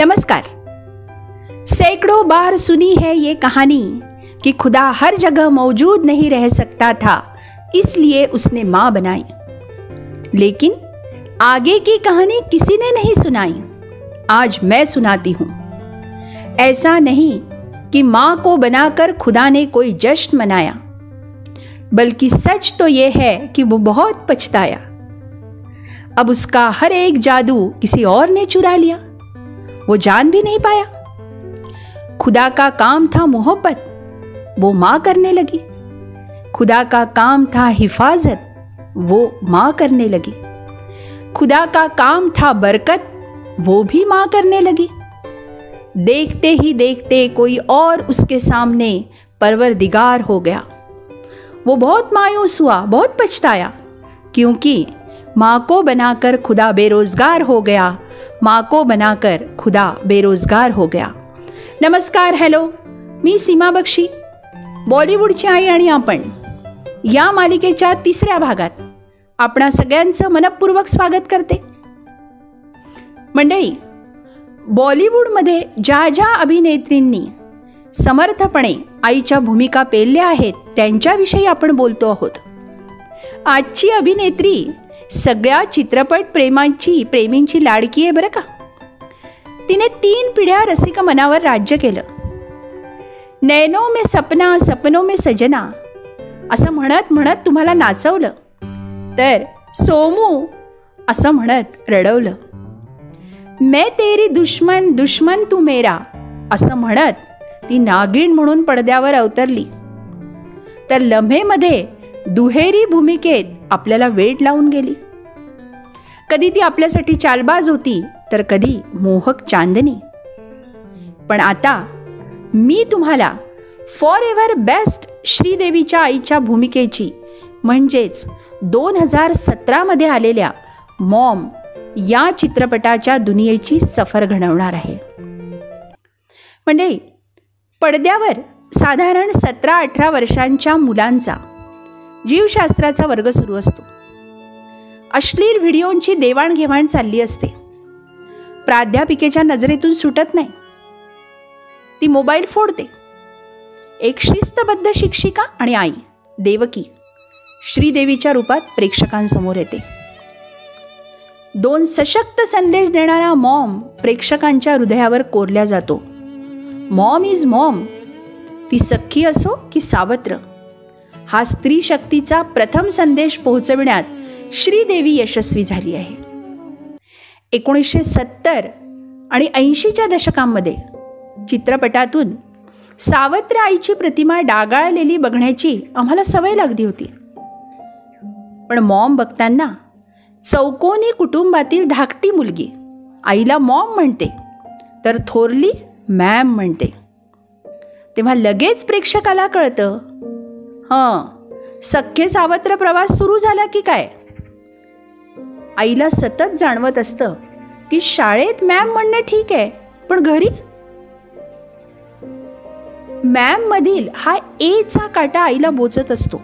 नमस्कार। सैकड़ों बार सुनी है ये कहानी कि खुदा हर जगह मौजूद नहीं रह सकता था, इसलिए उसने माँ बनाई। लेकिन आगे की कहानी किसी ने नहीं सुनाई, आज मैं सुनाती हूँ। ऐसा नहीं कि माँ को बनाकर खुदा ने कोई जश्न मनाया, बल्कि सच तो यह है कि वो बहुत पछताया। अब उसका हर एक जादू किसी और ने चुरा लिया। वो जान भी नहीं पाया। खुदा का काम था मोहब्बत, वो माँ करने लगी। खुदा का काम था हिफाजत, वो माँ करने लगी। खुदा का काम था बरकत, वो भी माँ करने लगी। देखते ही देखते कोई और उसके सामने परवरदिगार हो गया। वो बहुत मायूस हुआ, बहुत पछताया, क्योंकि माँ को बनाकर खुदा बेरोजगार हो गया माँ को बनाकर खुदा बेरोजगार हो गया। नमस्कार हॅलो मी सीमा बक्षी बॉलिवूडची आई आणि आपण या मालिकेच्या तिसऱ्या भागात आपणा सगळ्यांचं मनपूर्वक स्वागत करते. मंडळी बॉलिवूडमध्ये ज्या ज्या अभिनेत्रींनी समर्थपणे आईच्या भूमिका पेलल्या आहेत त्यांच्याविषयी आपण बोलतो आहोत. आजची अभिनेत्री सगळ्या चित्रपट प्रेमांची प्रेमींची लाडकी आहे बरं का? तिने तीन पिढ्या रसिक मनावर राज्य केलं. नैनो मे सपना सपनो मे सजना असं म्हणत म्हणत तुम्हाला नाचवलं. तर सोमू असं म्हणत रडवलं. मैं तेरी दुश्मन दुश्मन तू मेरा असं म्हणत ती नागिण म्हणून पडद्यावर अवतरली. तर लम्हेमध्ये दुहेरी भूमिकेत आपल्याला वेळ लावून गेली. कधी ती आपल्यासाठी चालबाज होती तर कधी मोहक चांदणी. पण आता मी तुम्हाला फॉर एव्हर बेस्ट श्रीदेवीच्या आईच्या भूमिकेची म्हणजेच दोन हजार सतरामध्ये आलेल्या मॉम या चित्रपटाच्या दुनियेची सफर घडवणार आहे. मंडळी पडद्यावर साधारण सतरा अठरा वर्षांच्या मुलांचा जीवशास्त्राचा वर्ग सुरू असतो. अश्लील व्हिडिओंची देवाणघेवाण चालली असते. प्राध्यापिकेच्या नजरेतून सुटत नाही. ती मोबाईल फोडते. एक शिस्तबद्ध शिक्षिका आणि आई देवकी श्रीदेवीच्या रूपात प्रेक्षकांसमोर येते. दोन सशक्त संदेश देणारा मॉम प्रेक्षकांच्या हृदयावर कोरल्या जातो. Mom is mom. ती सख्खी असो की सावत्र. हा स्त्री शक्तीचा प्रथम संदेश पोहोचविण्यात श्रीदेवी यशस्वी झाली आहे. एकोणीसशे सत्तर आणि ऐंशीच्या दशकांमध्ये चित्रपटातून सावत्र आईची प्रतिमा डागाळलेली बघण्याची आम्हाला सवय लागली होती. पण मॉम बघताना चौकोनी कुटुंबातील धाकटी मुलगी आईला मॉम म्हणते तर थोरली मॅम म्हणते. तेव्हा लगेच प्रेक्षकाला कळतं हं. सख्खे सावत्र प्रवास सुरू झाला की काय? आईला सतत जाणवत असतं की शाळेत मॅम म्हणणं ठीक आहे पण घरी? मॅम मधील हा एचा काटा आईला बोचत असतो.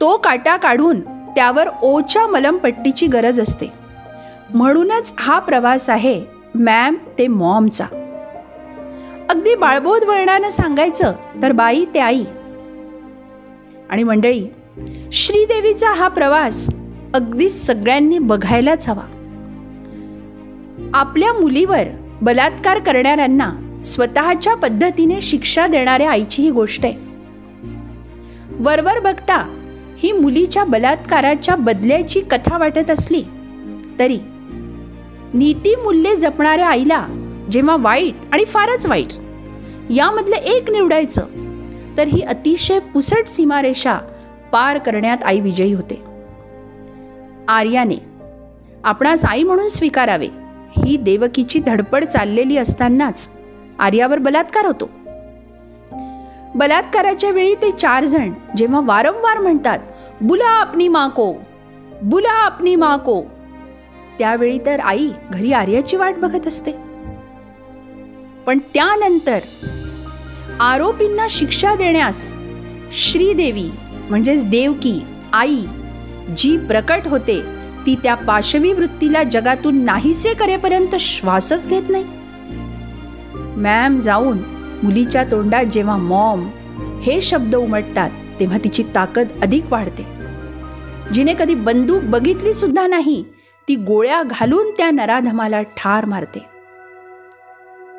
तो काटा काढून त्यावर ओच्या मलमपट्टीची गरज असते. म्हणूनच हा प्रवास आहे मॅम ते मॉमचा. अगदी बाळबोध वळणानं सांगायचं तर बाई ते आई आणि मंडळी श्रीदेवीचा हा प्रवास अगदी सगळ्यांनी बघायलाच हवा. आपल्या मुलीवर बलात्कार करणाऱ्यांना स्वतःच्या पद्धतीने शिक्षा देणाऱ्या आईची ही गोष्ट आहे. वरवर बघता ही मुलीच्या बलात्काराच्या बदल्याची कथा वाटत असली तरी नीतीमूल्ये जपणाऱ्या आईला जेव्हा वाईट आणि फारच वाईट यामधलं एक निवडायचं तर ही अतिशय पुसट सीमारेषा पार करण्यात आई विजयी होते. आर्याने आपणास आई म्हणून स्वीकारावे ही देवकीची धडपड चाललेली असतानाच आर्यावर बलात्कार होतो. बलात्काराच्या वेळी ते चार जण जेव्हा वारंवार म्हणतात बुला आपनी माको बुला आपनी माको त्यावेळी तर आई घरी आर्याची वाट बघत असते. पण त्यानंतर आरोपींना शिक्षा देण्यास श्रीदेवी म्हणजेच देवकी आई जी प्रकट होते ती त्या पाशवी वृत्तीला जगातून नाहीसे करेपर्यंत श्वासच घेत नाही. मॅम जाऊन मुलीच्या तोंडात जेव्हा मॉम हे शब्द उमटतात तेव्हा तिची ताकद अधिक वाढते. जिने कधी बंदूक बघितली सुद्धा नाही ती गोळ्या घालून त्या नराधमाला ठार मारते.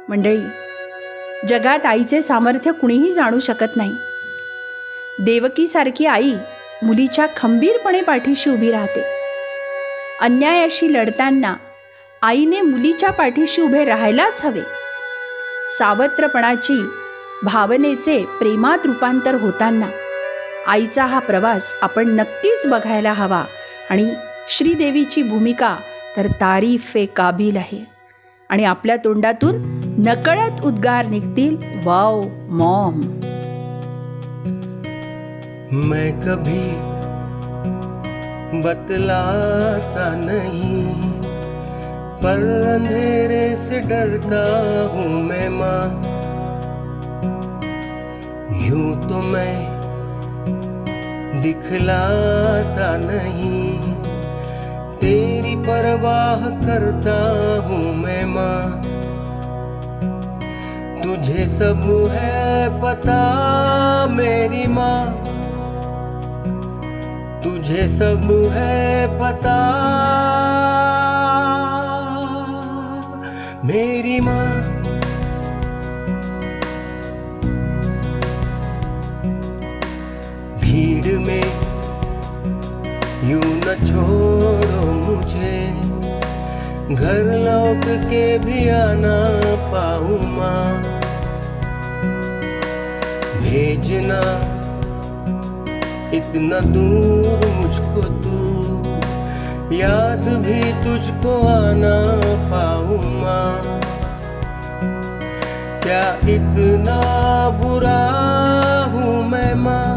मंडळी जगात आईचे सामर्थ्य कुणीही जाणू शकत नाही. देवकीसारखी आई मुलीच्या खंबीरपणे पाठीशी उभी राहते. अन्यायाशी लढताना आईने मुलीच्या पाठीशी उभे राहायलाच हवे. सावत्रपणाची भावनेचे प्रेमात रूपांतर होताना आईचा हा प्रवास आपण नक्कीच बघायला हवा आणि श्रीदेवीची भूमिका तर तारीफे काबिल आहे. आणि आपल्या तोंडातून नकळत उद्गार निघतील. Wow, mom. मैं कभी बतलाता नहीं, पर अंधेरे से डरता हूँ मैं माँ। यूँ तो मैं दिखलाता नहीं, तेरी परवाह करता हूँ मैं माँ। तुझे सब है पता मेरी माँ। तुझे सब है पता मेरी माँ। भीड़ में यूँ न छोड़ो मुझे, घर लौट के भी आना पाऊँ माँ। भेजना। इतना दूर मुझको तू। याद भी तुझको आना पाऊँ माँ। क्या इतना बुरा हूँ मैं माँ?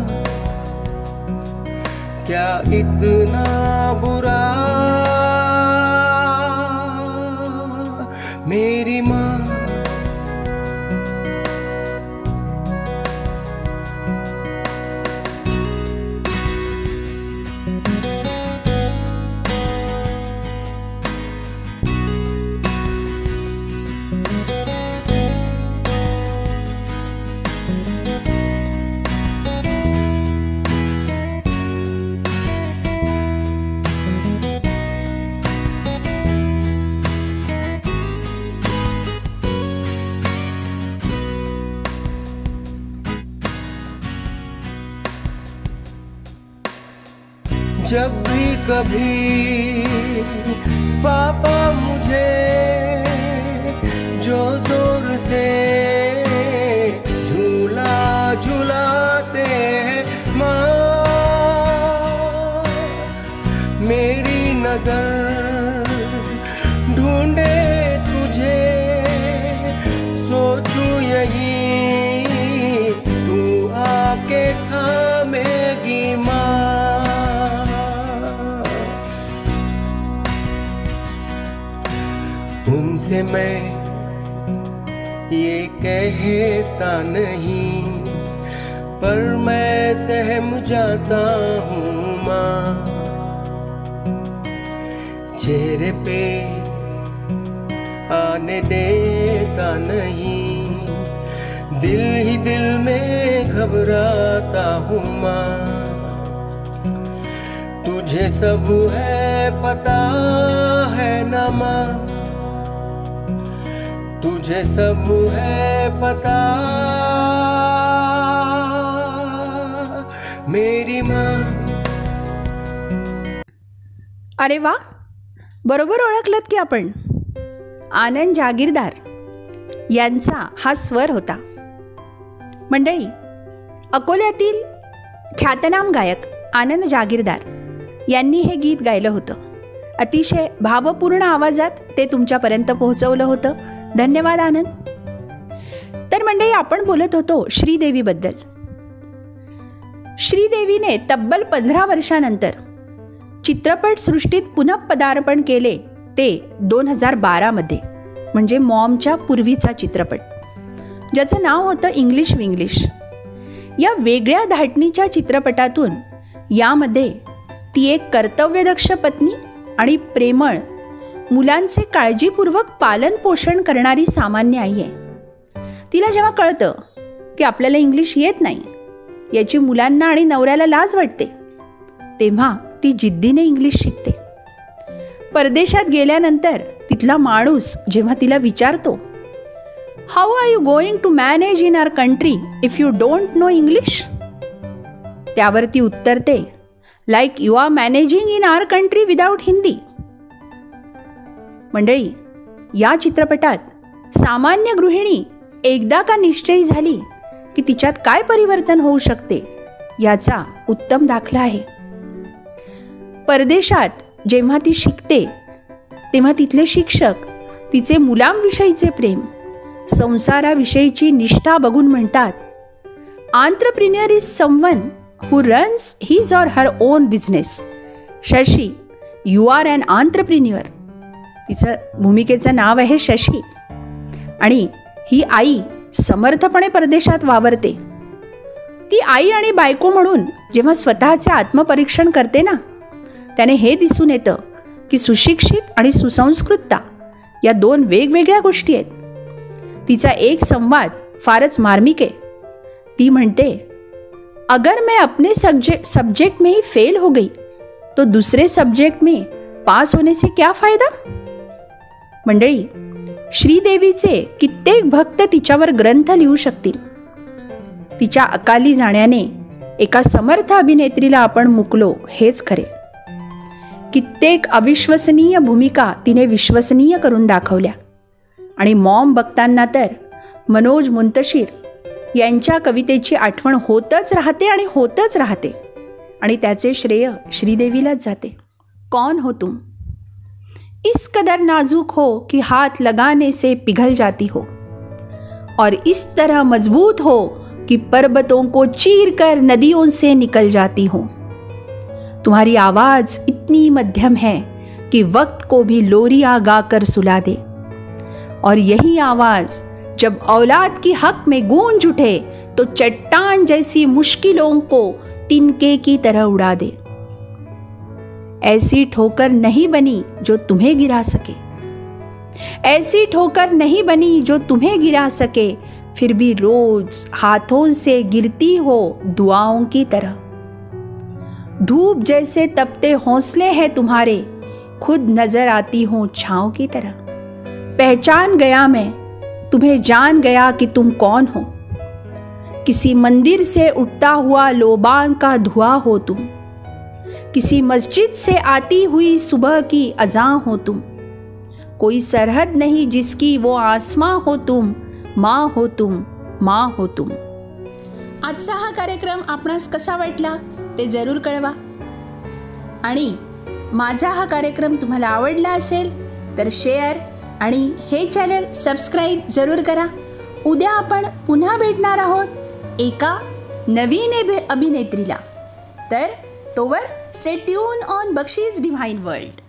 क्या इतना बुरा? मेरी माँ जब भी कभी कहता नहीं, पर मैं सहम जाता हूँ, माँ। चेहरे पे आने देता नहीं, दिल ही दिल में घबराता हूँ, माँ। तुझे सब है, पता है ना, माँ। तुझे सब है पता। मेरी माँ। अरे वा बरोबर ओळखलत की आपण? आनंद जागीरदार यांचा हा स्वर होता. मंडळी अकोल्यातील ख्यातनाम गायक आनंद जागीरदार यांनी हे गीत गायलं होतं. अतिशय भावपूर्ण आवाजात ते तुमच्यापर्यंत पोहोचवलं होतं. धन्यवाद आनंद तर मंडळी आपण बोलत होतो श्रीदेवीबद्दल. श्रीदेवीने तब्बल पंधरा वर्षानंतर चित्रपटसृष्टीत पुनः पदार्पण केले ते दोन हजार बारामध्ये म्हणजे मॉमच्या पूर्वीचा चित्रपट ज्याचं नाव होतं इंग्लिश विंग्लिश. या वेगळ्या धाटणीच्या चित्रपटातून यामध्ये ती एक कर्तव्यदक्ष पत्नी आणि प्रेमळ मुलांचे काळजीपूर्वक पालन पोषण करणारी सामान्य आई आहे. तिला जेव्हा कळतं की आपल्याला इंग्लिश येत नाही याची मुलांना आणि नवऱ्याला लाज वाटते तेव्हा ती जिद्दीने इंग्लिश शिकते. परदेशात गेल्यानंतर तिथला माणूस जेव्हा तिला विचारतो how are you going to manage in our country if you don't know English त्यावर ती उत्तरते like you are managing in our country without Hindi मंडळी या चित्रपटात सामान्य गृहिणी एकदा का निश्चयी झाली की तिच्यात काय परिवर्तन होऊ शकते याचा उत्तम दाखला आहे. परदेशात जेव्हा ती शिकते तेव्हा तिथले शिक्षक तिचे मुलांविषयीचे प्रेम संसाराविषयीची निष्ठा बघून म्हणतात entrepreneur is someone who runs his or her own business. Shashi you are an entrepreneur तिचं भूमिकेचं नाव आहे शशी. आणि ही आई समर्थपणे परदेशात वावरते. ती आई आणि बायको म्हणून जेव्हा स्वतःचे आत्मपरीक्षण करते ना त्याने हे दिसून येतं की सुशिक्षित आणि सुसंस्कृतता या दोन वेगवेगळ्या गोष्टी आहेत. तिचा एक संवाद फारच मार्मिक आहे. ती म्हणते अगर मैं अपने सब्जेक्ट सब्जेक्ट में ही फेल हो गई तो दूसरे सब्जेक्ट में पास होने से क्या फायदा? मंडळी श्रीदेवीचे कित्येक भक्त तिच्यावर ग्रंथ लिहू शकतील. तिच्या अकाली जाण्याने एका समर्थ अभिनेत्रीला आपण मुकलो हेच खरे. कित्येक अविश्वसनीय भूमिका तिने विश्वसनीय करून दाखवल्या. आणि मॉम बघताना तर मनोज मुंतशीर यांच्या कवितेची आठवण होतच राहते आणि होतच राहते. आणि त्याचे श्रेय श्रीदेवीलाच जाते. कौन हो तुम? इस कदर नाजुक हो कि हाथ लगाने से पिघल जाती हो। और इस तरह मज़बूत हो कि पर्वतों को चीर कर नदियों से निकल जाती हो। तुम्हारी आवाज़ इतनी मध्यम है कि वक्त को भी लोरिया गाकर सुला दे। और यही आवाज़ जब औलाद की हक में गूंज उठे तो चट्टान जैसी मुश्किलों को तिनके की तरह उड़ा दे। ऐसी ठोकर नहीं बनी जो तुम्हें गिरा सके। ऐसी ठोकर नहीं बनी जो तुम्हें गिरा सके, फिर भी रोज हाथों से गिरती हो दुआओं की तरह। धूप जैसे तपते हौसले हैं तुम्हारे, खुद नज़र आती हूँ छाओ की तरह। पहचान गया मैं, तुम्हें जान गया कि तुम कौन हो। किसी मंदिर से उठता हुआ लोबान का धुआँ हो तुम। किसी मस्जिद से आती हुई सुबह की अजा हो तुम। कोई सरहद नहीं जिसकी वो आसमां हो तुम माँ हो तुम माँ हो तुम। आजचा हा कार्यक्रम आपणास कसा वाटला ते जरूर कळवा. आणि माझा हा कार्यक्रम तुम्हाला आवडला असेल तर शेअर आणि हे चॅनल सबस्क्राईब जरूर करा. उद्या आपण पुन्हा भेटणार आहोत एका नवीन अभिनेत्रीला. तर तोवर Stay tuned on Bakshi's Divine World.